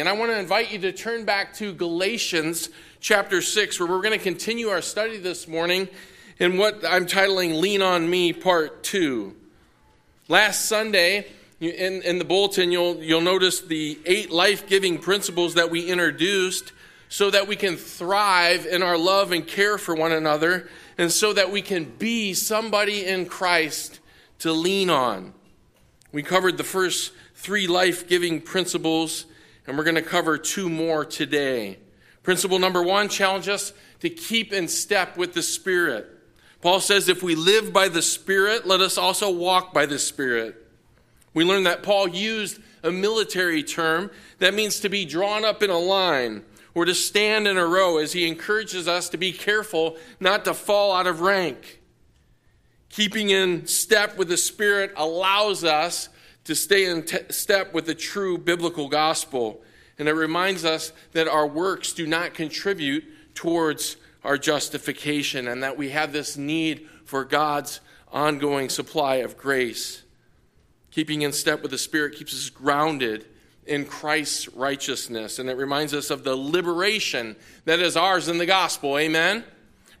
And I want to invite you to turn back to Galatians chapter 6, where we're going to continue our study this morning in what I'm titling Lean on Me Part 2. Last Sunday, in, in the bulletin, you'll, you'll notice the eight life giving principles that we introduced so that we can thrive in our love and care for one another, and so that we can be somebody in Christ to lean on. We covered the first three life giving principles and we're going to cover two more today. Principle number one challenge us to keep in step with the Spirit. Paul says, if we live by the Spirit, let us also walk by the Spirit. We learn that Paul used a military term that means to be drawn up in a line or to stand in a row as he encourages us to be careful not to fall out of rank. Keeping in step with the Spirit allows us to stay in step with the true biblical gospel. And it reminds us that our works do not contribute towards our justification and that we have this need for God's ongoing supply of grace. Keeping in step with the Spirit keeps us grounded in Christ's righteousness. And it reminds us of the liberation that is ours in the gospel. Amen?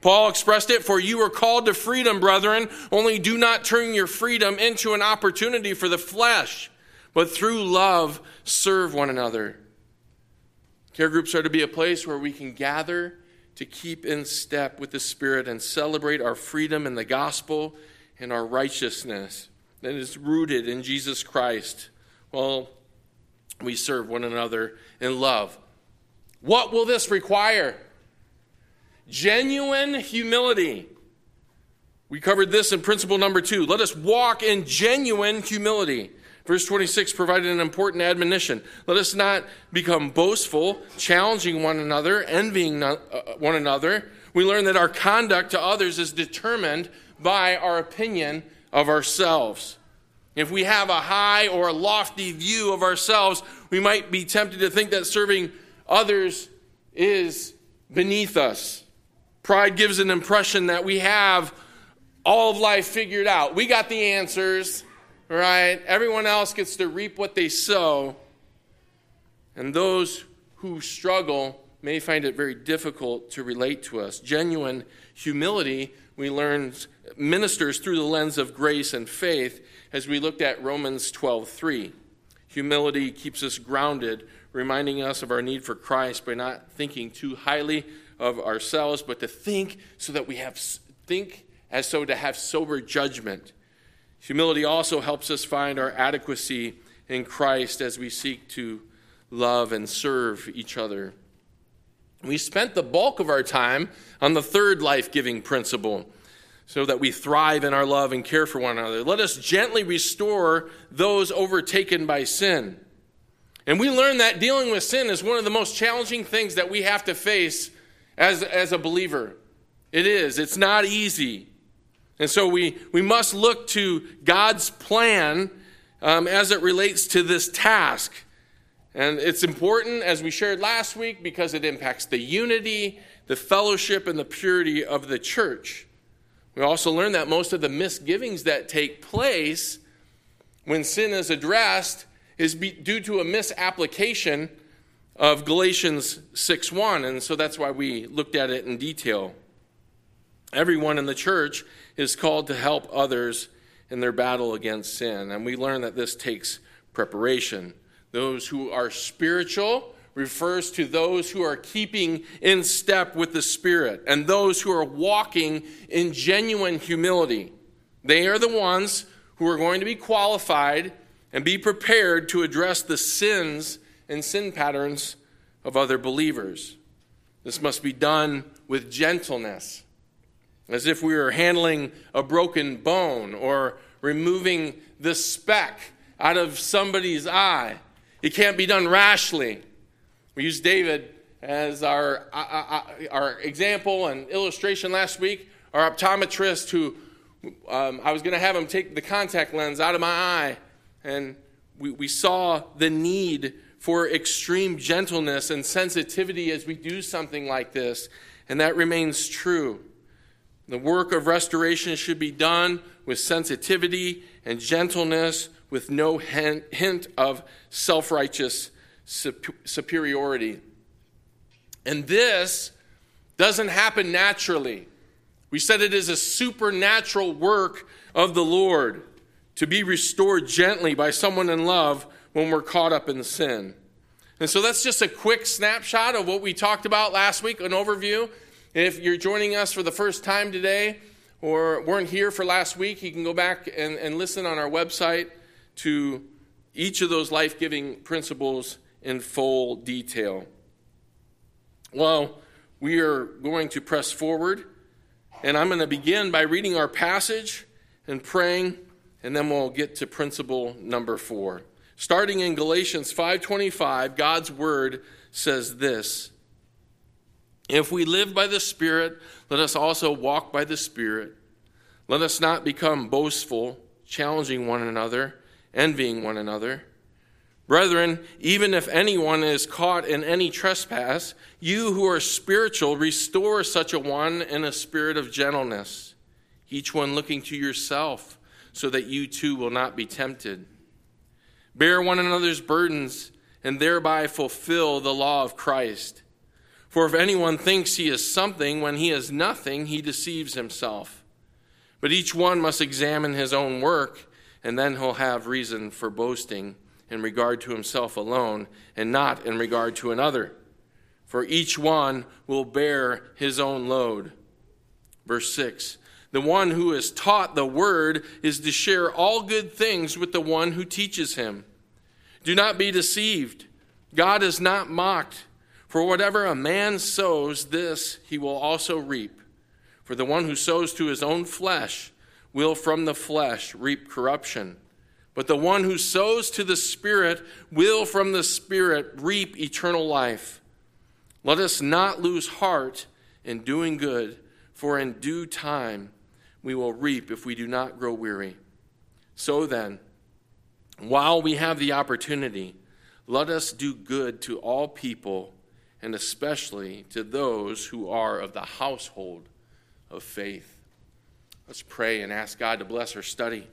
Paul expressed it, for you are called to freedom, brethren, only do not turn your freedom into an opportunity for the flesh, but through love serve one another. Care groups are to be a place where we can gather to keep in step with the Spirit and celebrate our freedom in the gospel and our righteousness that is rooted in Jesus Christ while we serve one another in love. What will this require? Genuine humility. We covered this in principle number two. Let us walk in genuine humility. Verse 26 provided an important admonition. Let us not become boastful, challenging one another, envying uh, one another. We learn that our conduct to others is determined by our opinion of ourselves. If we have a high or lofty view of ourselves, we might be tempted to think that serving others is beneath us. Pride gives an impression that we have all of life figured out. We got the answers, right? Everyone else gets to reap what they sow. And those who struggle may find it very difficult to relate to us. Genuine humility, we learn, ministers through the lens of grace and faith as we looked at Romans 12:3. Humility keeps us grounded, reminding us of our need for Christ by not thinking too highly of ourselves, but to think so that we have think as so to have sober judgment. Humility also helps us find our adequacy in Christ as we seek to love and serve each other. We spent the bulk of our time on the third life giving principle so that we thrive in our love and care for one another. Let us gently restore those overtaken by sin. And we learned that dealing with sin is one of the most challenging things that we have to face as, as a believer. It is. It's not easy. And so we, we must look to God's plan um, as it relates to this task. And it's important, as we shared last week, because it impacts the unity, the fellowship, and the purity of the church. We also learned that most of the misgivings that take place when sin is addressed is be, due to a misapplication of Galatians 6:1 and so that's why we looked at it in detail. Everyone in the church is called to help others in their battle against sin and we learn that this takes preparation. Those who are spiritual refers to those who are keeping in step with the Spirit and those who are walking in genuine humility. They are the ones who are going to be qualified and be prepared to address the sins and sin patterns of other believers. This must be done with gentleness, as if we were handling a broken bone or removing the speck out of somebody's eye. It can't be done rashly. We used David as our, uh, uh, uh our example and illustration last week. Our optometrist, who um, I was going to have him take the contact lens out of my eye, and we, we saw the need for extreme gentleness and sensitivity as we do something like this, and that remains true. The work of restoration should be done with sensitivity and gentleness, with no hint of self righteous superiority. And this doesn't happen naturally. We said it is a supernatural work of the Lord to be restored gently by someone in love when we're caught up in sin. And so that's just a quick snapshot of what we talked about last week, an overview. If you're joining us for the first time today or weren't here for last week, you can go back and, and listen on our website to each of those life giving principles in full detail. Well, we are going to press forward, and I'm going to begin by reading our passage and praying, and then we'll get to principle number four. Starting in Galatians 5:25, God's word says this: If we live by the Spirit, let us also walk by the Spirit. Let us not become boastful, challenging one another, envying one another. Brethren, even if anyone is caught in any trespass, you who are spiritual, restore such a one in a spirit of gentleness, each one looking to yourself, so that you too will not be tempted. Bear one another's burdens, and thereby fulfill the law of Christ. For if anyone thinks he is something when he is nothing, he deceives himself. But each one must examine his own work, and then he'll have reason for boasting in regard to himself alone and not in regard to another. For each one will bear his own load. Verse 6 The one who is taught the word is to share all good things with the one who teaches him. Do not be deceived. God is not mocked. For whatever a man sows, this he will also reap. For the one who sows to his own flesh will from the flesh reap corruption. But the one who sows to the Spirit will from the Spirit reap eternal life. Let us not lose heart in doing good, for in due time we will reap if we do not grow weary. So then, while we have the opportunity, let us do good to all people, and especially to those who are of the household of faith. Let's pray and ask God to bless our study.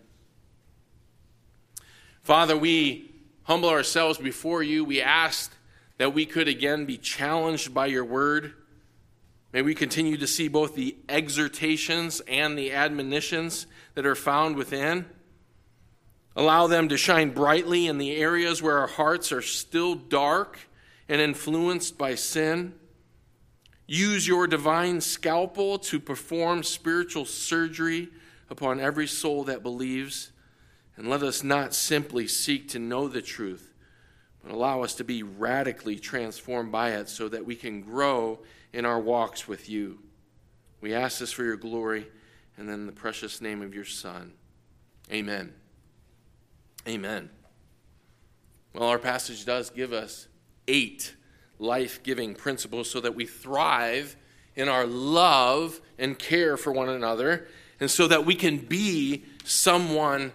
Father, we humble ourselves before you. We ask that we could again be challenged by your word. May we continue to see both the exhortations and the admonitions that are found within. Allow them to shine brightly in the areas where our hearts are still dark and influenced by sin. Use your divine scalpel to perform spiritual surgery upon every soul that believes and let us not simply seek to know the truth, but allow us to be radically transformed by it so that we can grow in our walks with you. We ask this for your glory and in the precious name of your Son. Amen. Amen. Well, our passage does give us eight life giving principles so that we thrive in our love and care for one another, and so that we can be someone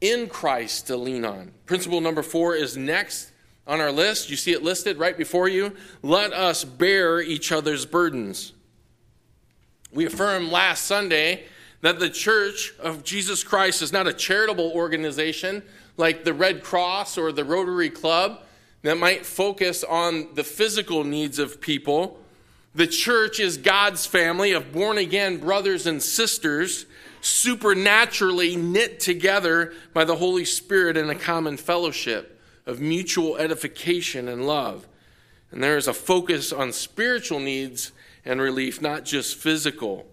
in Christ to lean on. Principle number four is next on our list. You see it listed right before you. Let us bear each other's burdens. We affirmed last Sunday that the Church of Jesus Christ is not a charitable organization like the Red Cross or the Rotary Club that might focus on the physical needs of people. The church is God's family of born again brothers and sisters supernaturally knit together by the Holy Spirit in a common fellowship of mutual edification and love. And there is a focus on spiritual needs and relief, not just physical.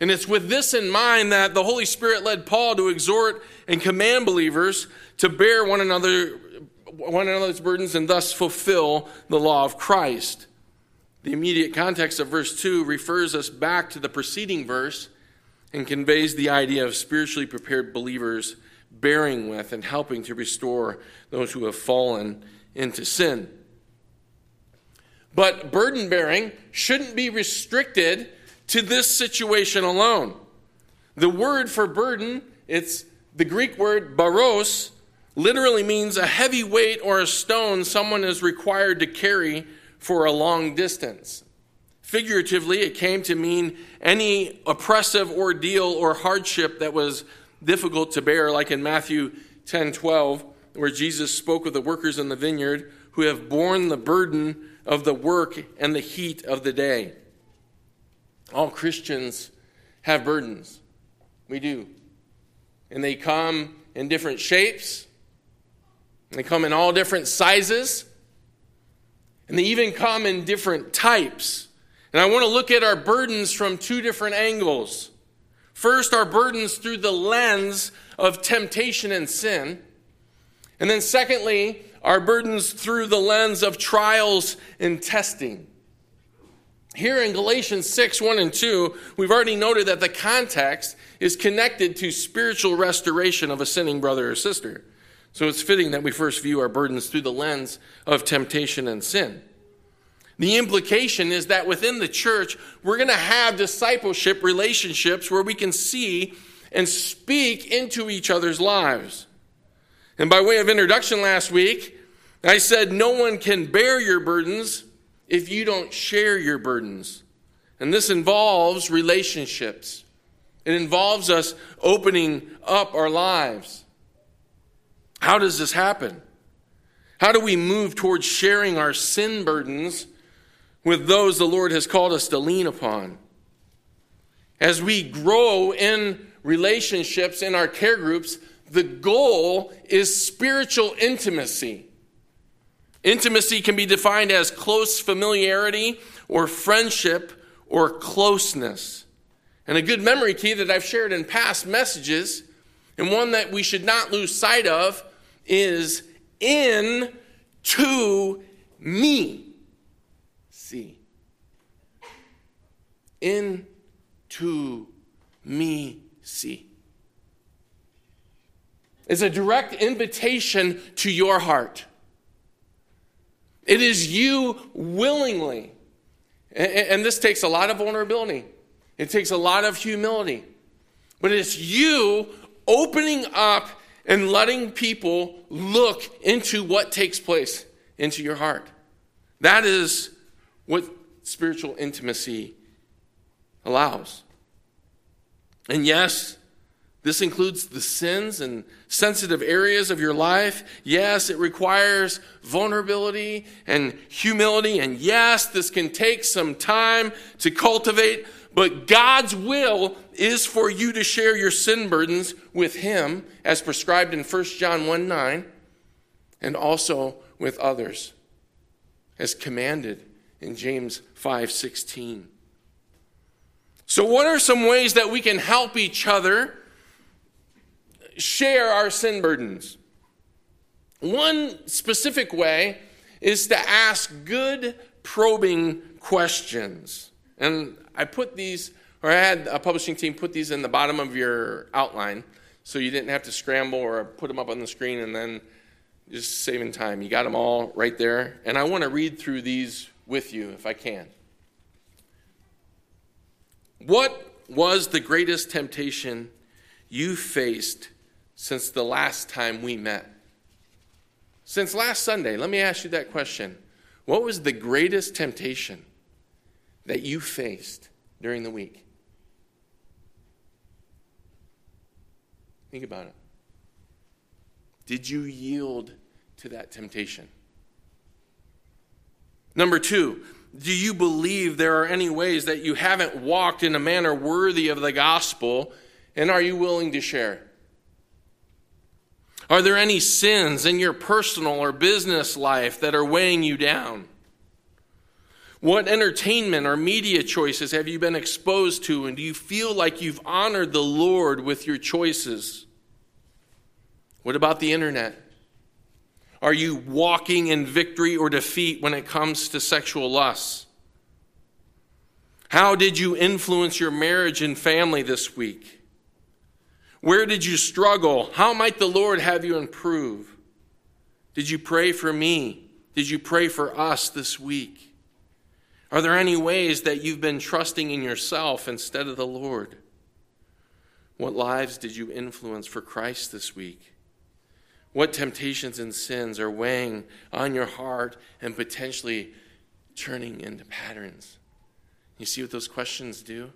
And it's with this in mind that the Holy Spirit led Paul to exhort and command believers to bear one another one another's burdens and thus fulfill the law of Christ. The immediate context of verse 2 refers us back to the preceding verse and conveys the idea of spiritually prepared believers bearing with and helping to restore those who have fallen into sin. But burden bearing shouldn't be restricted to this situation alone. The word for burden, it's the Greek word baros, literally means a heavy weight or a stone someone is required to carry for a long distance. Figuratively, it came to mean any oppressive ordeal or hardship that was difficult to bear, like in Matthew 10 12, where Jesus spoke of the workers in the vineyard who have borne the burden of the work and the heat of the day. All Christians have burdens. We do. And they come in different shapes, they come in all different sizes, and they even come in different types. And I want to look at our burdens from two different angles. First, our burdens through the lens of temptation and sin. And then, secondly, our burdens through the lens of trials and testing. Here in Galatians 6 1 and 2, we've already noted that the context is connected to spiritual restoration of a sinning brother or sister. So it's fitting that we first view our burdens through the lens of temptation and sin. The implication is that within the church, we're going to have discipleship relationships where we can see and speak into each other's lives. And by way of introduction last week, I said no one can bear your burdens if you don't share your burdens. And this involves relationships, it involves us opening up our lives. How does this happen? How do we move towards sharing our sin burdens with those the Lord has called us to lean upon. As we grow in relationships in our care groups, the goal is spiritual intimacy. Intimacy can be defined as close familiarity or friendship or closeness. And a good memory key that I've shared in past messages, and one that we should not lose sight of, is in to me see. Into me see. Is a direct invitation to your heart. It is you willingly, and this takes a lot of vulnerability, it takes a lot of humility, but it's you opening up and letting people look into what takes place into your heart. That is what spiritual intimacy allows. And yes, this includes the sins and sensitive areas of your life. Yes, it requires vulnerability and humility. And yes, this can take some time to cultivate. But God's will is for you to share your sin burdens with Him, as prescribed in 1 John 1 9, and also with others, as commanded in James 5:16. So what are some ways that we can help each other share our sin burdens? One specific way is to ask good probing questions. And I put these or I had a publishing team put these in the bottom of your outline so you didn't have to scramble or put them up on the screen and then just saving time. You got them all right there. And I want to read through these with you if I can. What was the greatest temptation you faced since the last time we met? Since last Sunday, let me ask you that question. What was the greatest temptation that you faced during the week? Think about it. Did you yield to that temptation? Number two, do you believe there are any ways that you haven't walked in a manner worthy of the gospel, and are you willing to share? Are there any sins in your personal or business life that are weighing you down? What entertainment or media choices have you been exposed to, and do you feel like you've honored the Lord with your choices? What about the internet? Are you walking in victory or defeat when it comes to sexual lust? How did you influence your marriage and family this week? Where did you struggle? How might the Lord have you improve? Did you pray for me? Did you pray for us this week? Are there any ways that you've been trusting in yourself instead of the Lord? What lives did you influence for Christ this week? What temptations and sins are weighing on your heart and potentially turning into patterns? You see what those questions do?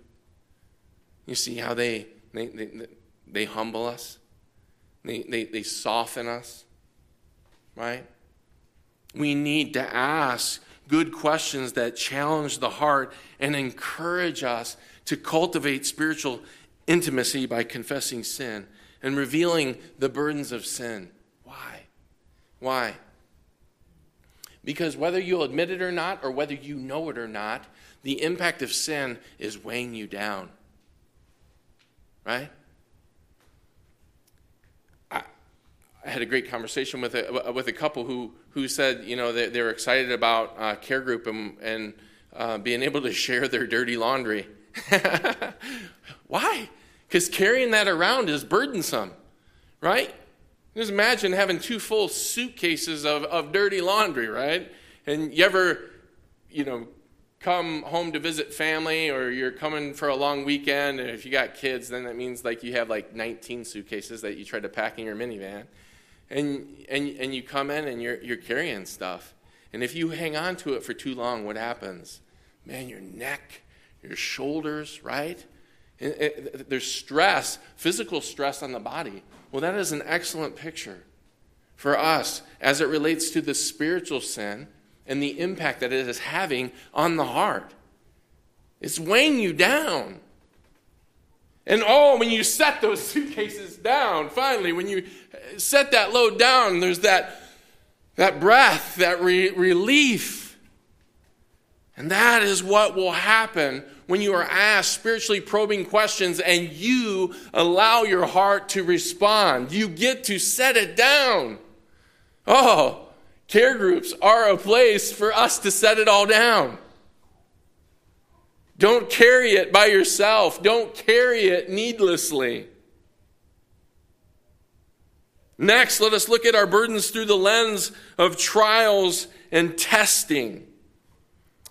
You see how they, they, they, they humble us? They, they, they soften us, right? We need to ask good questions that challenge the heart and encourage us to cultivate spiritual intimacy by confessing sin and revealing the burdens of sin. Why? Because whether you'll admit it or not, or whether you know it or not, the impact of sin is weighing you down. Right? I, I had a great conversation with a, with a couple who, who said, you know, they, they were excited about uh, care group and, and uh, being able to share their dirty laundry. Why? Because carrying that around is burdensome, right? Just imagine having two full suitcases of, of dirty laundry, right? And you ever, you know, come home to visit family or you're coming for a long weekend and if you got kids then that means like you have like 19 suitcases that you try to pack in your minivan. And and, and you come in and you're, you're carrying stuff. And if you hang on to it for too long what happens? Man your neck your shoulders right? It, it, there's stress physical stress on the body well, that is an excellent picture for us as it relates to the spiritual sin and the impact that it is having on the heart. It's weighing you down. And oh, when you set those suitcases down, finally, when you uh, set that load down, there's that, that breath, that re- relief. And that is what will happen when you are asked spiritually probing questions and you allow your heart to respond. You get to set it down. Oh, care groups are a place for us to set it all down. Don't carry it by yourself, don't carry it needlessly. Next, let us look at our burdens through the lens of trials and testing.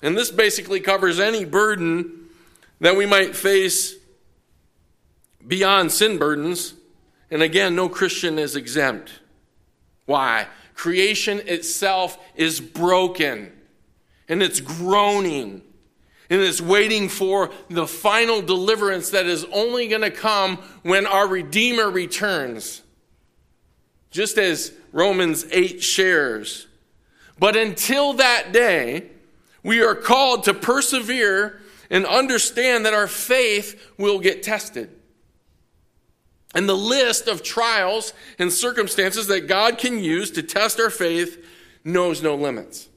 And this basically covers any burden that we might face beyond sin burdens. And again, no Christian is exempt. Why? Creation itself is broken and it's groaning and it's waiting for the final deliverance that is only going to come when our Redeemer returns. Just as Romans 8 shares. But until that day, we are called to persevere and understand that our faith will get tested. And the list of trials and circumstances that God can use to test our faith knows no limits.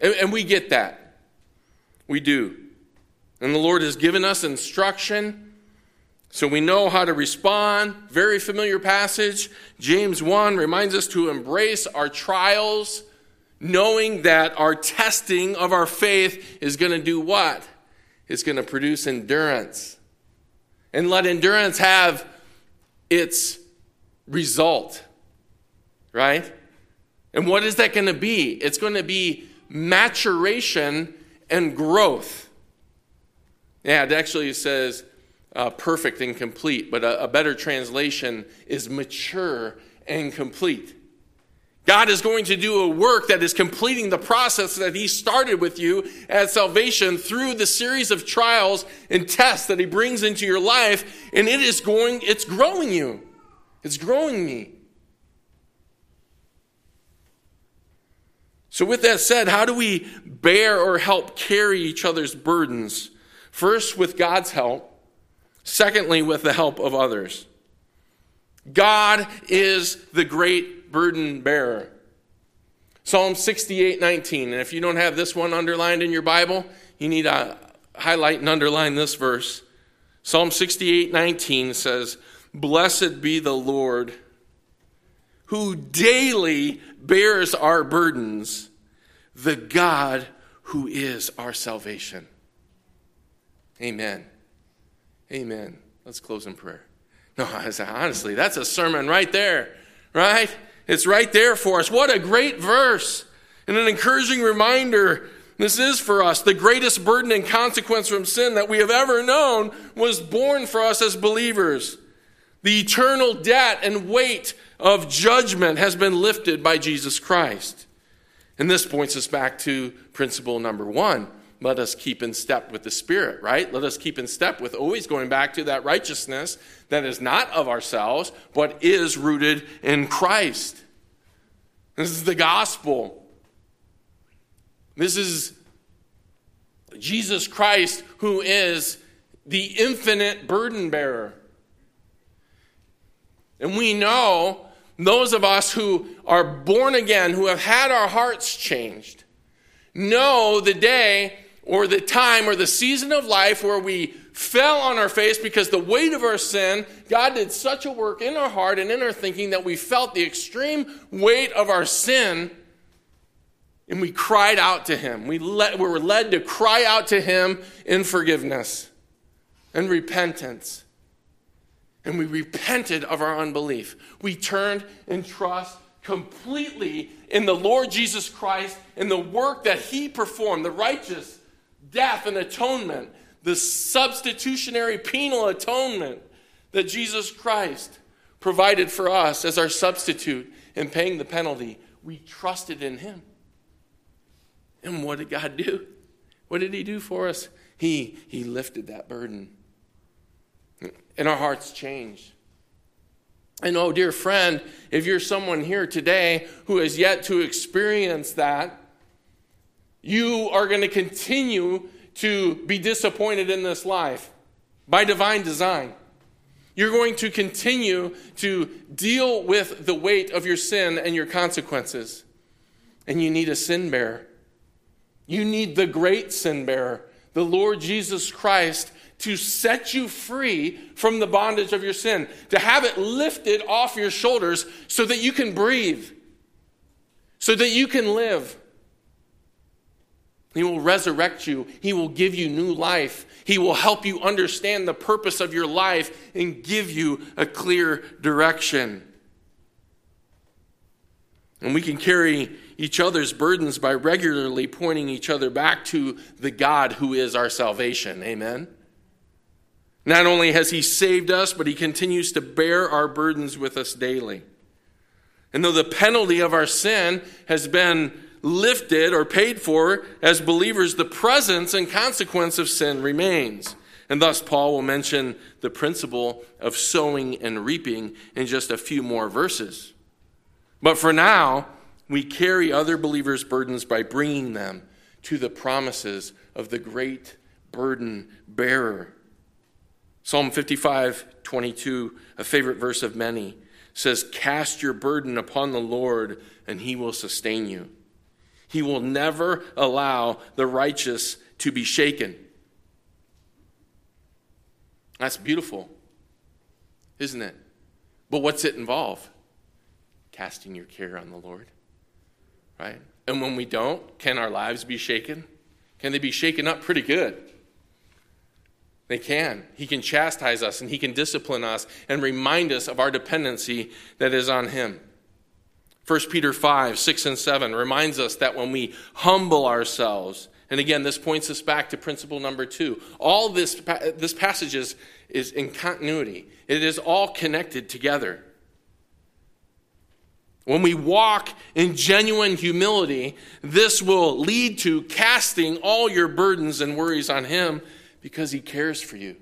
And, and, we get that. We do. And the Lord has given us instruction so we know how to respond. Very familiar passage. James 1 reminds us to embrace our trials, knowing that our testing of our faith is going to do what? is going to produce endurance. And let endurance have its result, right? And what is that going to be? It's going to be maturation and growth. Yeah, it actually says uh, perfect and complete, but a, a better translation is mature and complete. God is going to do a work that is completing the process that He started with you at salvation through the series of trials and tests that He brings into your life, and it is going, it's growing you. It's growing me. So, with that said, how do we bear or help carry each other's burdens? First, with God's help. Secondly, with the help of others. God is the great burden bearer. Psalm 68 19. And if you don't have this one underlined in your Bible, you need to highlight and underline this verse. Psalm 68 19 says, Blessed be the Lord who daily bears our burdens, the God who is our salvation. Amen. Amen. Let's close in prayer. No, honestly, that's a sermon right there, right? It's right there for us. What a great verse and an encouraging reminder. This is for us. The greatest burden and consequence from sin that we have ever known was borne for us as believers. The eternal debt and weight of judgment has been lifted by Jesus Christ. And this points us back to principle number one let us keep in step with the Spirit, right? Let us keep in step with always going back to that righteousness that is not of ourselves, but is rooted in Christ. This is the gospel. This is Jesus Christ, who is the infinite burden bearer. And we know those of us who are born again, who have had our hearts changed, know the day or the time or the season of life where we fell on our face because the weight of our sin, God did such a work in our heart and in our thinking that we felt the extreme weight of our sin and we cried out to Him. We, let, we were led to cry out to Him in forgiveness and repentance. And we repented of our unbelief. We turned in trust completely in the Lord Jesus Christ and the work that He performed, the righteous death and atonement, the substitutionary penal atonement that Jesus Christ provided for us as our substitute in paying the penalty. We trusted in Him. And what did God do? What did He do for us? He, he lifted that burden. And our hearts changed. And oh, dear friend, if you're someone here today who has yet to experience that, you are going to continue to be disappointed in this life by divine design. You're going to continue to deal with the weight of your sin and your consequences. And you need a sin bearer. You need the great sin bearer, the Lord Jesus Christ, to set you free from the bondage of your sin, to have it lifted off your shoulders so that you can breathe, so that you can live. He will resurrect you. He will give you new life. He will help you understand the purpose of your life and give you a clear direction. And we can carry each other's burdens by regularly pointing each other back to the God who is our salvation. Amen. Not only has He saved us, but He continues to bear our burdens with us daily. And though the penalty of our sin has been lifted or paid for, as believers, the presence and consequence of sin remains. And thus, Paul will mention the principle of sowing and reaping in just a few more verses. But for now, we carry other believers' burdens by bringing them to the promises of the great burden bearer. Psalm 55 22, a favorite verse of many, says, Cast your burden upon the Lord, and he will sustain you. He will never allow the righteous to be shaken. That's beautiful, isn't it? But what's it involve? Casting your care on the Lord right? And when we don't, can our lives be shaken? Can they be shaken up pretty good? They can. He can chastise us and he can discipline us and remind us of our dependency that is on him. 1 Peter 5, 6 and 7 reminds us that when we humble ourselves, and again, this points us back to principle number two. All this, this passage is, is in continuity, it is all connected together. When we walk in genuine humility, this will lead to casting all your burdens and worries on Him because He cares for you.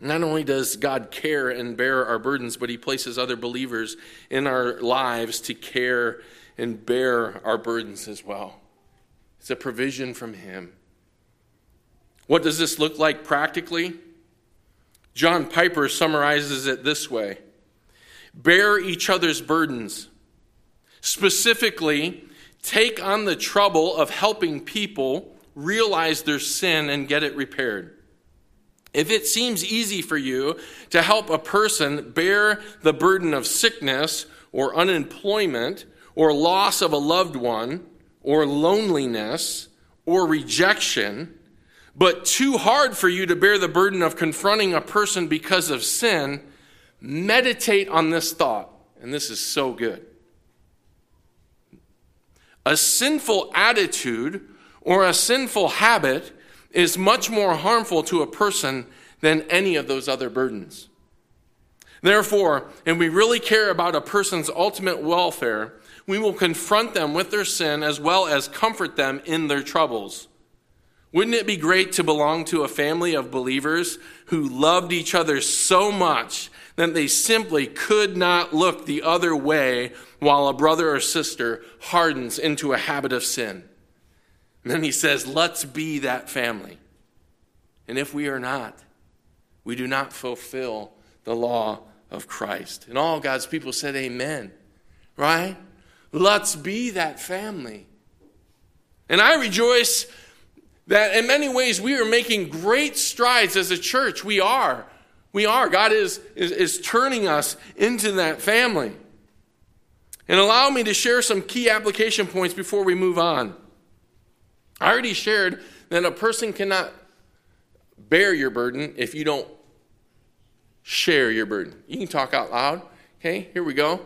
Not only does God care and bear our burdens, but He places other believers in our lives to care and bear our burdens as well. It's a provision from Him. What does this look like practically? John Piper summarizes it this way Bear each other's burdens. Specifically, take on the trouble of helping people realize their sin and get it repaired. If it seems easy for you to help a person bear the burden of sickness or unemployment or loss of a loved one or loneliness or rejection, but too hard for you to bear the burden of confronting a person because of sin, meditate on this thought, and this is so good. A sinful attitude or a sinful habit is much more harmful to a person than any of those other burdens. Therefore, if we really care about a person's ultimate welfare, we will confront them with their sin as well as comfort them in their troubles Wouldn't it be great to belong to a family of believers who loved each other so much that they simply could not look the other way while a brother or sister hardens into a habit of sin? And then he says, Let's be that family. And if we are not, we do not fulfill the law of Christ. And all God's people said, Amen. Right? Let's be that family. And I rejoice that in many ways we are making great strides as a church. We are. We are. God is, is, is turning us into that family. And allow me to share some key application points before we move on. I already shared that a person cannot bear your burden if you don't share your burden. You can talk out loud. Okay, here we go.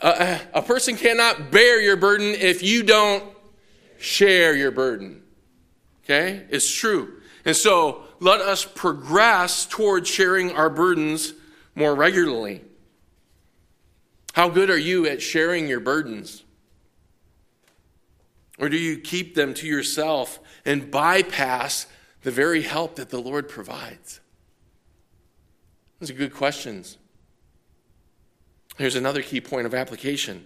Uh, a person cannot bear your burden if you don't share your burden. Okay? It's true. And so let us progress towards sharing our burdens more regularly. How good are you at sharing your burdens? Or do you keep them to yourself and bypass the very help that the Lord provides? Those are good questions. Here's another key point of application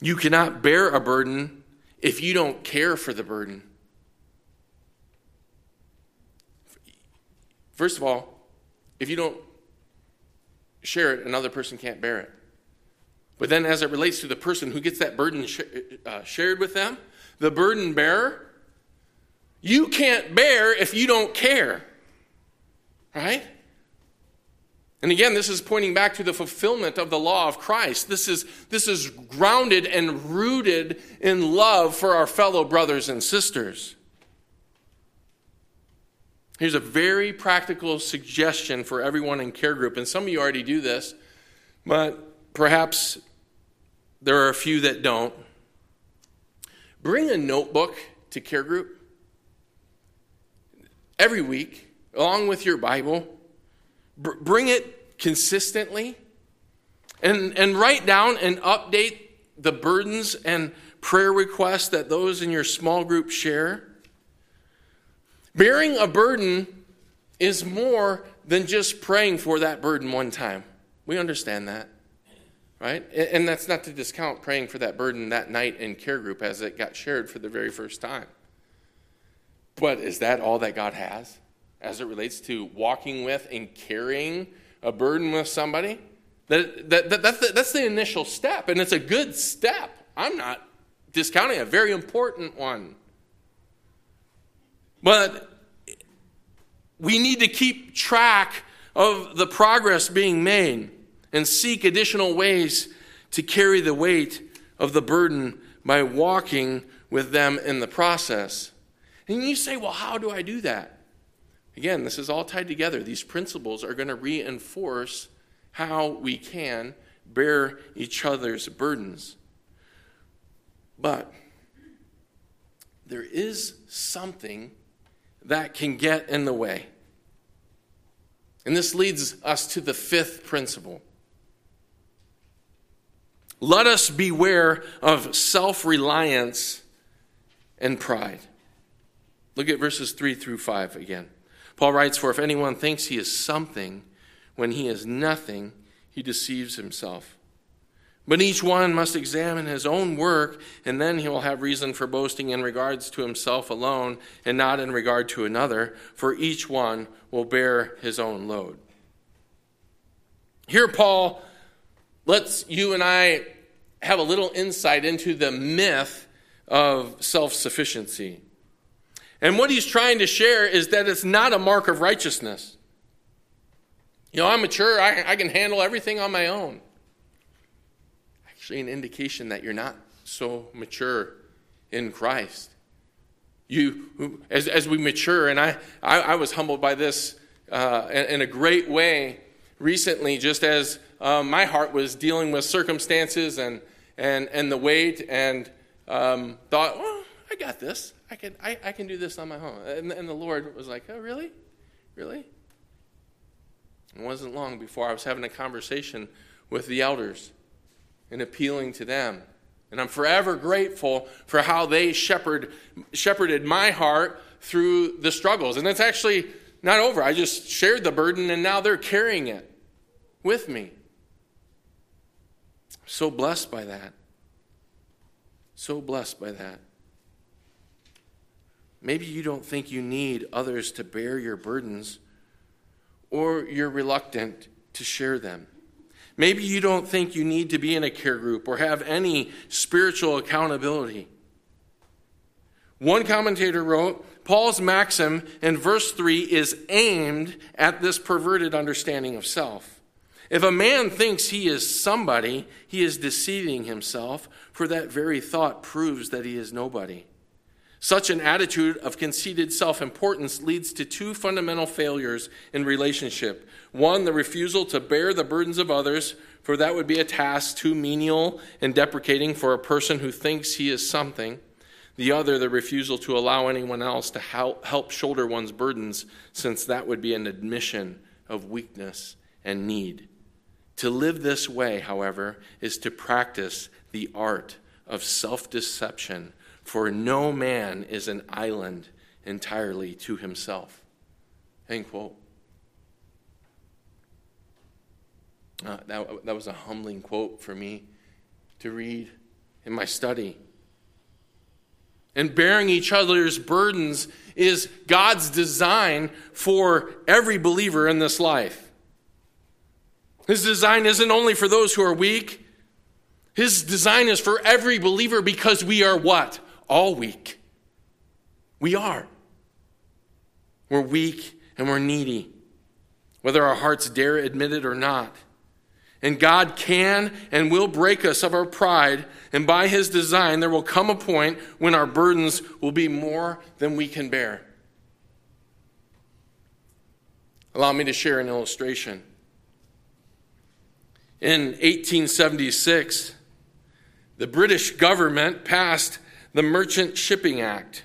you cannot bear a burden if you don't care for the burden. First of all, if you don't share it, another person can't bear it. But then, as it relates to the person who gets that burden sh- uh, shared with them, the burden bearer, you can't bear if you don't care. Right? And again, this is pointing back to the fulfillment of the law of Christ. This is, this is grounded and rooted in love for our fellow brothers and sisters. Here's a very practical suggestion for everyone in care group, and some of you already do this, but perhaps there are a few that don't. Bring a notebook to care group every week, along with your Bible. Br- bring it consistently and, and write down and update the burdens and prayer requests that those in your small group share. Bearing a burden is more than just praying for that burden one time. We understand that, right? And that's not to discount praying for that burden that night in care group as it got shared for the very first time. But is that all that God has as it relates to walking with and carrying a burden with somebody? That, that, that, that's, the, that's the initial step, and it's a good step. I'm not discounting a very important one. But we need to keep track of the progress being made and seek additional ways to carry the weight of the burden by walking with them in the process. And you say, well, how do I do that? Again, this is all tied together. These principles are going to reinforce how we can bear each other's burdens. But there is something that can get in the way. And this leads us to the fifth principle. Let us beware of self reliance and pride. Look at verses 3 through 5 again. Paul writes, For if anyone thinks he is something when he is nothing, he deceives himself. But each one must examine his own work, and then he will have reason for boasting in regards to himself alone and not in regard to another, for each one will bear his own load. Here, Paul lets you and I have a little insight into the myth of self sufficiency. And what he's trying to share is that it's not a mark of righteousness. You know, I'm mature, I, I can handle everything on my own actually an indication that you're not so mature in Christ. You, as, as we mature, and I, I, I was humbled by this uh, in, in, a great way recently, just as um, my heart was dealing with circumstances and, and, and the weight, and um, thought, well, I got this. I can, I, I can do this on my own. And, and the Lord was like, oh, really? Really? It wasn't long before I was having a conversation with the elders and appealing to them And I'm forever grateful for how they shepherd, shepherded my heart through the struggles. And it's actually not over. I just shared the burden, and now they're carrying it with me. So blessed by that. So blessed by that. Maybe you don't think you need others to bear your burdens, or you're reluctant to share them. Maybe you don't think you need to be in a care group or have any spiritual accountability. One commentator wrote Paul's maxim in verse 3 is aimed at this perverted understanding of self. If a man thinks he is somebody, he is deceiving himself, for that very thought proves that he is nobody. Such an attitude of conceited self importance leads to two fundamental failures in relationship. One, the refusal to bear the burdens of others, for that would be a task too menial and deprecating for a person who thinks he is something. The other, the refusal to allow anyone else to help shoulder one's burdens, since that would be an admission of weakness and need. To live this way, however, is to practice the art of self deception for no man is an island entirely to himself. End quote. Uh, that, that was a humbling quote for me to read in my study. And bearing each other's burdens is God's design for every believer in this life. His design isn't only for those who are weak, His design is for every believer because we are what? all weak. We are. We're weak and we're needy, whether our hearts dare admit it or not. And God can and will break us of our pride, and by His design, there will come a point when our burdens will be more than we can bear. Allow me to share an illustration. In 1876, the British government passed the Merchant Shipping Act.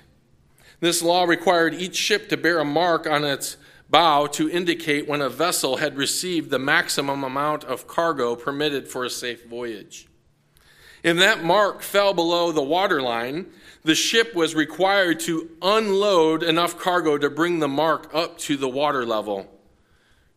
This law required each ship to bear a mark on its bow to indicate when a vessel had received the maximum amount of cargo permitted for a safe voyage. If that mark fell below the waterline, the ship was required to unload enough cargo to bring the mark up to the water level.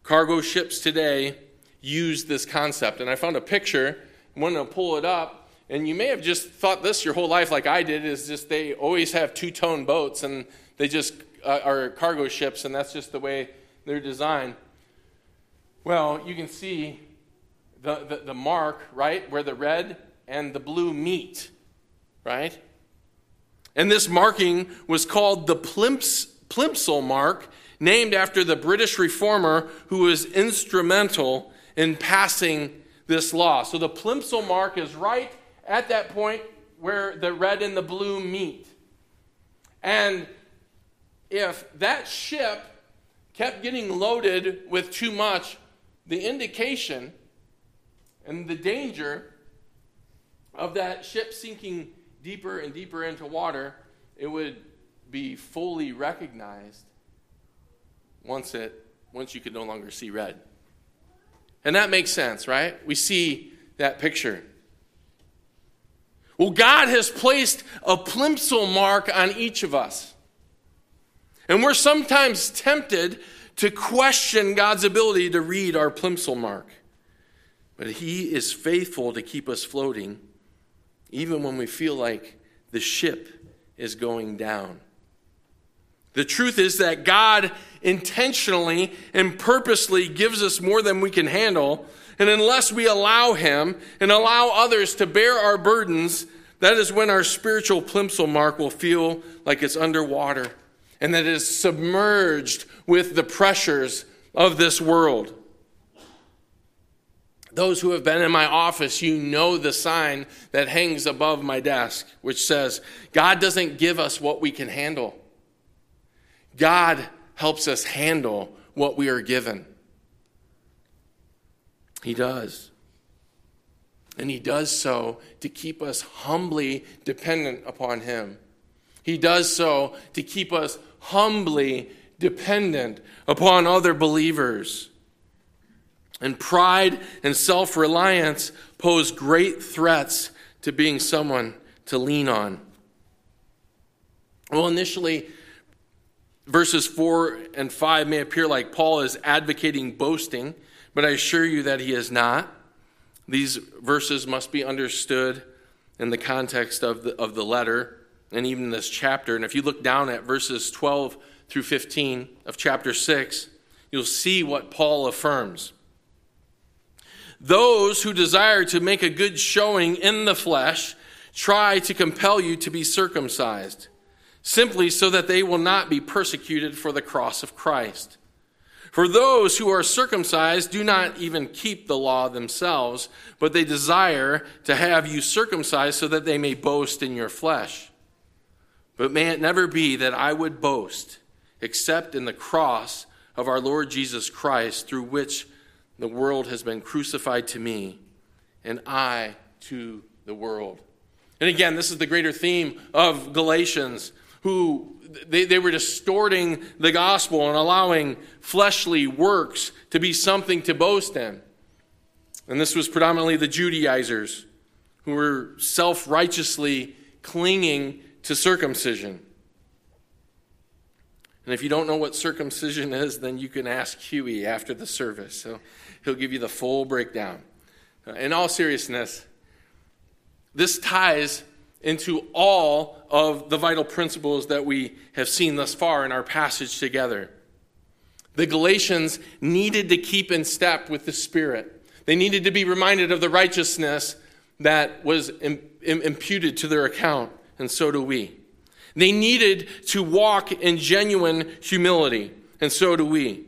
Cargo ships today use this concept, and I found a picture. I'm going to pull it up and you may have just thought this your whole life, like I did, is just they always have two tone boats and they just uh, are cargo ships, and that's just the way they're designed. Well, you can see the, the, the mark, right, where the red and the blue meet, right? And this marking was called the Plimps, Plimsoll mark, named after the British reformer who was instrumental in passing this law. So the Plimsoll mark is right at that point where the red and the blue meet. And if that ship kept getting loaded with too much, the indication and the danger of that ship sinking deeper and deeper into water, it would be fully recognized once it once you could no longer see red. And that makes sense, right? We see that picture. Well, God has placed a plimsoll mark on each of us. And we're sometimes tempted to question God's ability to read our plimsoll mark. But He is faithful to keep us floating, even when we feel like the ship is going down. The truth is that God intentionally and purposely gives us more than we can handle and unless we allow Him and allow others to bear our burdens, that is when our spiritual plimsoll mark will feel like it's underwater and that it is submerged with the pressures of this world. Those who have been in my office, you know the sign that hangs above my desk, which says, God doesn't give us what we can handle. God helps us handle what we are given. He does. And he does so to keep us humbly dependent upon him. He does so to keep us humbly dependent upon other believers. And pride and self reliance pose great threats to being someone to lean on. Well, initially, verses 4 and 5 may appear like Paul is advocating boasting, but I assure you that he is not. These verses must be understood in the context of the, of the letter and even this chapter. And if you look down at verses 12 through 15 of chapter 6, you'll see what Paul affirms. Those who desire to make a good showing in the flesh try to compel you to be circumcised, simply so that they will not be persecuted for the cross of Christ. For those who are circumcised do not even keep the law themselves, but they desire to have you circumcised so that they may boast in your flesh. But may it never be that I would boast except in the cross of our Lord Jesus Christ, through which the world has been crucified to me, and I to the world. And again, this is the greater theme of Galatians, who they, they were distorting the gospel and allowing fleshly works to be something to boast in. And this was predominantly the Judaizers who were self righteously clinging to circumcision. And if you don't know what circumcision is, then you can ask Huey after the service. So he'll give you the full breakdown. Uh, in all seriousness, this ties into all of the vital principles that we have seen thus far in our passage together. The Galatians needed to keep in step with the Spirit. They needed to be reminded of the righteousness that was imputed to their account, and so do we. They needed to walk in genuine humility, and so do we.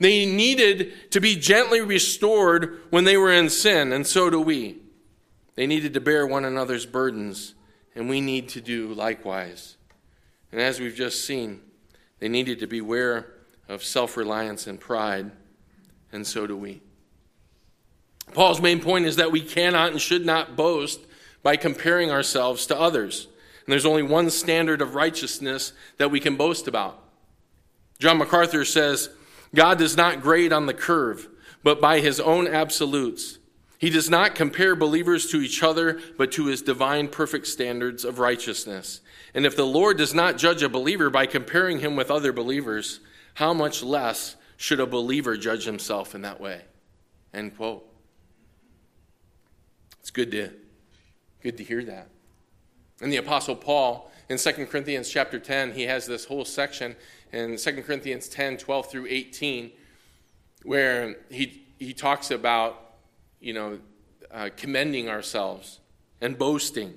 They needed to be gently restored when they were in sin, and so do we. They needed to bear one another's burdens, and we need to do likewise. And as we've just seen, they needed to beware of self reliance and pride, and so do we. Paul's main point is that we cannot and should not boast by comparing ourselves to others. And there's only one standard of righteousness that we can boast about. John MacArthur says, God does not grade on the curve, but by his own absolutes. He does not compare believers to each other, but to his divine perfect standards of righteousness. And if the Lord does not judge a believer by comparing him with other believers, how much less should a believer judge himself in that way? End quote. It's good to, good to hear that. And the Apostle Paul in 2 Corinthians chapter 10, he has this whole section in 2 Corinthians 10, 12 through 18, where he, he talks about you know, uh, commending ourselves and boasting.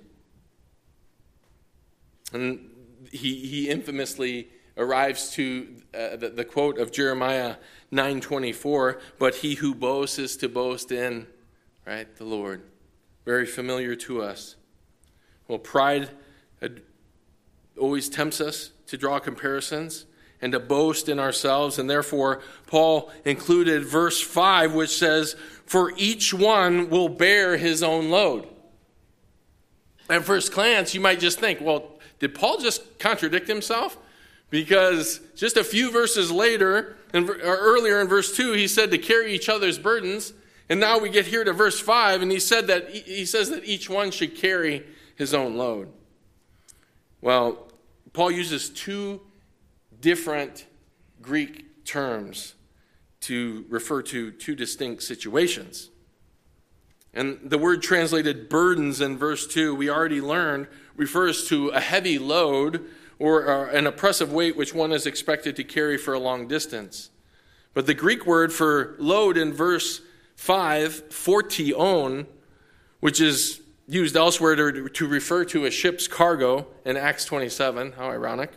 And he, he infamously arrives to uh, the, the quote of Jeremiah 9:24, "But he who boasts is to boast in, right, the Lord." Very familiar to us. Well, pride always tempts us to draw comparisons and to boast in ourselves. And therefore, Paul included verse 5, which says, For each one will bear his own load. At first glance, you might just think, well, did Paul just contradict himself? Because just a few verses later, or earlier in verse 2, he said to carry each other's burdens. And now we get here to verse 5, and he said that he says that each one should carry his own load. Well, Paul uses two different Greek terms to refer to two distinct situations. And the word translated burdens in verse 2, we already learned, refers to a heavy load or an oppressive weight which one is expected to carry for a long distance. But the Greek word for load in verse 5, phortion, which is used elsewhere to, to refer to a ship's cargo in Acts 27, how ironic,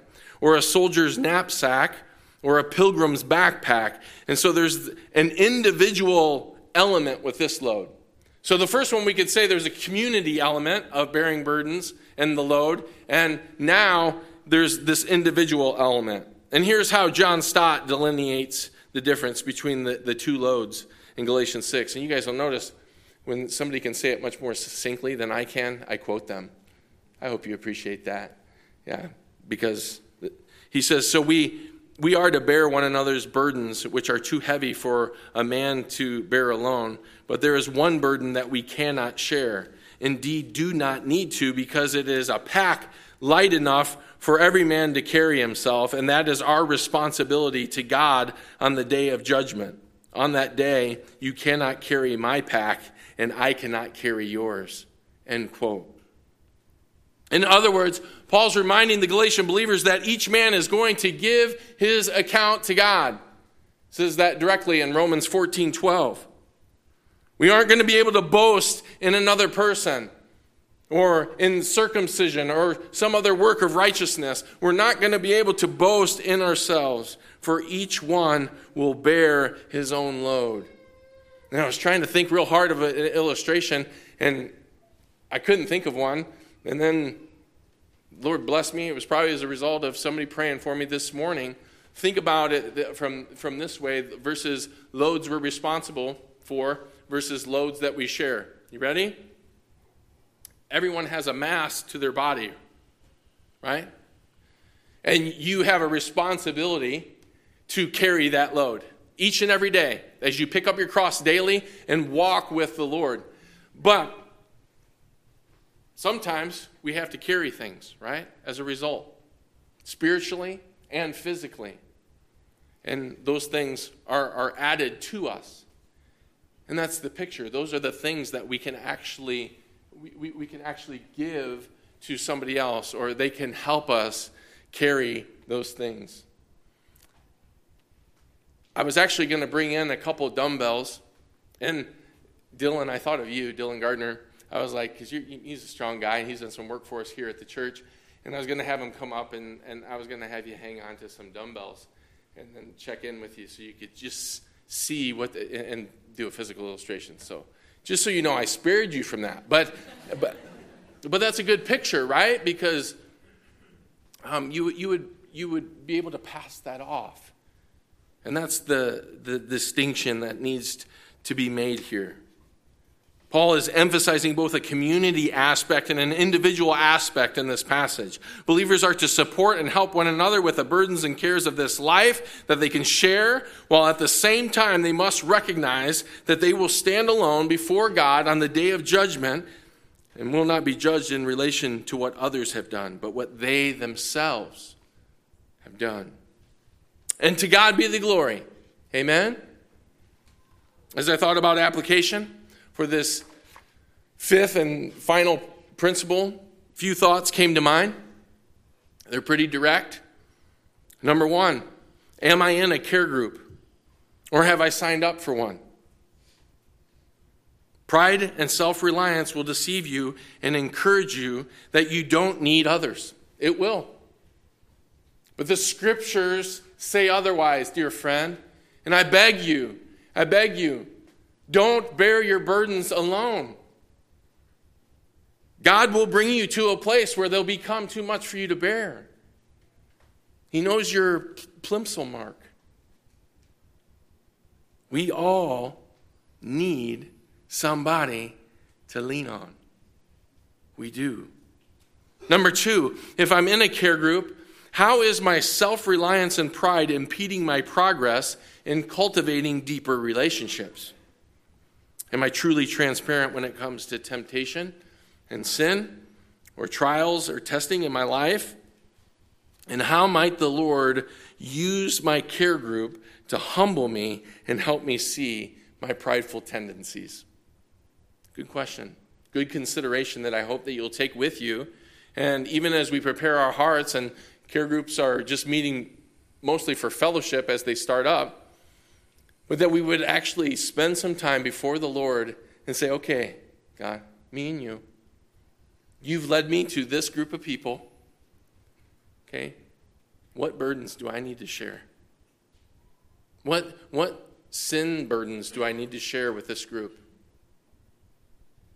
or a soldier's knapsack or a pilgrim's backpack. And so there's an individual element with this load. So the first one we could say there's a community element of bearing burdens and the load, and now there's this individual element. And here's how John Stott delineates the difference between the, the two loads in Galatians 6. And you guys will notice when somebody can say it much more succinctly than I can, I quote them. I hope you appreciate that. Yeah, because he says, So we, we are to bear one another's burdens, which are too heavy for a man to bear alone. But there is one burden that we cannot share, indeed do not need to, because it is a pack light enough for every man to carry himself, and that is our responsibility to God on the day of judgment. On that day, you cannot carry my pack, and I cannot carry yours. End quote. In other words, Paul's reminding the Galatian believers that each man is going to give his account to God. says that directly in Romans 14 12. We aren't going to be able to boast in another person or in circumcision or some other work of righteousness. We're not going to be able to boast in ourselves, for each one will bear his own load. And I was trying to think real hard of an illustration, and I couldn't think of one. And then, Lord bless me, it was probably as a result of somebody praying for me this morning. Think about it from, from this way versus loads we're responsible for versus loads that we share. You ready? Everyone has a mass to their body, right? And you have a responsibility to carry that load each and every day as you pick up your cross daily and walk with the Lord. But sometimes we have to carry things, right? As a result, spiritually and physically. And those things are, are added to us. And that's the picture. Those are the things that we can actually we, we, we can actually give to somebody else, or they can help us carry those things. I was actually going to bring in a couple dumbbells, and Dylan, I thought of you, Dylan Gardner. I was like, because he's a strong guy, and he's done some work for us here at the church. And I was going to have him come up, and, and I was going to have you hang on to some dumbbells and then check in with you so you could just see what, the, and do a physical illustration. So just so you know, I spared you from that. But, but, but that's a good picture, right? Because um, you, you, would, you would be able to pass that off. And that's the, the distinction that needs to be made here. Paul is emphasizing both a community aspect and an individual aspect in this passage. Believers are to support and help one another with the burdens and cares of this life that they can share, while at the same time they must recognize that they will stand alone before God on the day of judgment and will not be judged in relation to what others have done, but what they themselves have done. And to God be the glory. Amen? As I thought about application, for this fifth and final principle, few thoughts came to mind. They're pretty direct. Number one, am I in a care group? Or have I signed up for one? Pride and self reliance will deceive you and encourage you that you don't need others. It will. But the scriptures say otherwise, dear friend. And I beg you, I beg you, don't bear your burdens alone. God will bring you to a place where they'll become too much for you to bear. He knows your plimsoll mark. We all need somebody to lean on. We do. Number two, if I'm in a care group, how is my self reliance and pride impeding my progress in cultivating deeper relationships? Am I truly transparent when it comes to temptation and sin or trials or testing in my life? And how might the Lord use my care group to humble me and help me see my prideful tendencies? Good question. Good consideration that I hope that you'll take with you. And even as we prepare our hearts, and care groups are just meeting mostly for fellowship as they start up, but that we would actually spend some time before the Lord and say, okay, God, me and you, you've led me to this group of people. Okay, what burdens do I need to share? What, what sin burdens do I need to share with this group?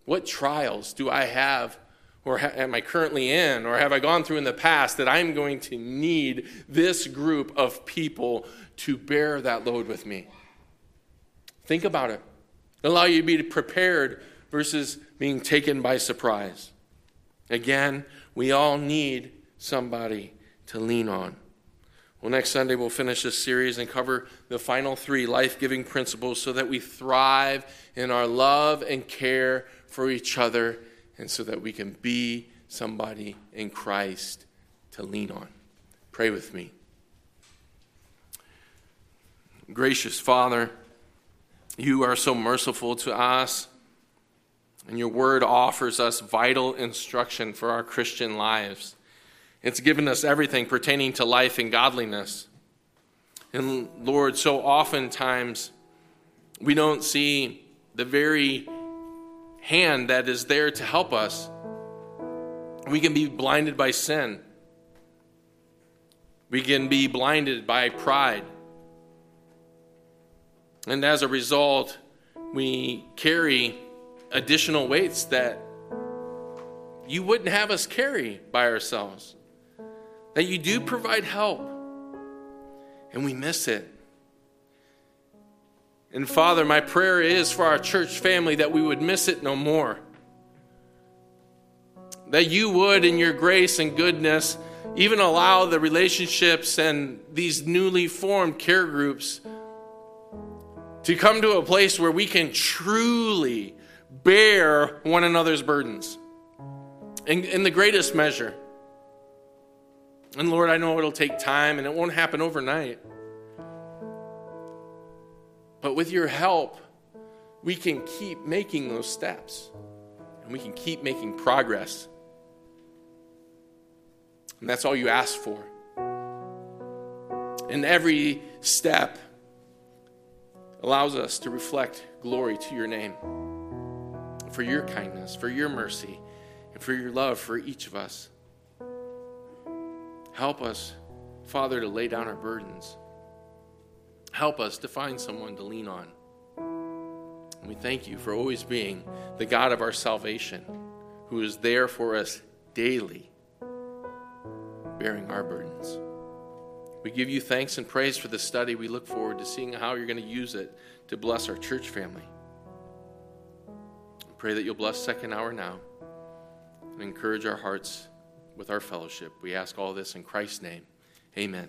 What trials do I have or ha- am I currently in, or have I gone through in the past that I'm going to need this group of people to bear that load with me? Think about it. Allow you to be prepared versus being taken by surprise. Again, we all need somebody to lean on. Well, next Sunday we'll finish this series and cover the final three life giving principles so that we thrive in our love and care for each other and so that we can be somebody in Christ to lean on. Pray with me. Gracious Father, you are so merciful to us, and your word offers us vital instruction for our Christian lives. It's given us everything pertaining to life and godliness. And Lord, so oftentimes we don't see the very hand that is there to help us. We can be blinded by sin. We can be blinded by pride. And as a result, we carry additional weights that you wouldn't have us carry by ourselves. That you do provide help, and we miss it. And Father, my prayer is for our church family that we would miss it no more. That you would, in your grace and goodness, even allow the relationships and these newly formed care groups to come to a place where we can truly bear one another's burdens in, in the greatest measure. And Lord, I know it'll take time and it won't happen overnight. But with your help, we can keep making those steps and we can keep making progress. And that's all you ask for. In every step allows us to reflect glory to your name for your kindness, for your mercy, and for your love for each of us. Help us, Father, to lay down our burdens Help us to find someone to lean on. And we thank you for always being the God of our salvation, who is there for us daily, bearing our burdens. We give you thanks and praise for this study. We look forward to seeing how you're going to use it to bless our church family. Pray that you'll bless second hour now and encourage our hearts with our fellowship. We ask all this in Christ's name. Amen.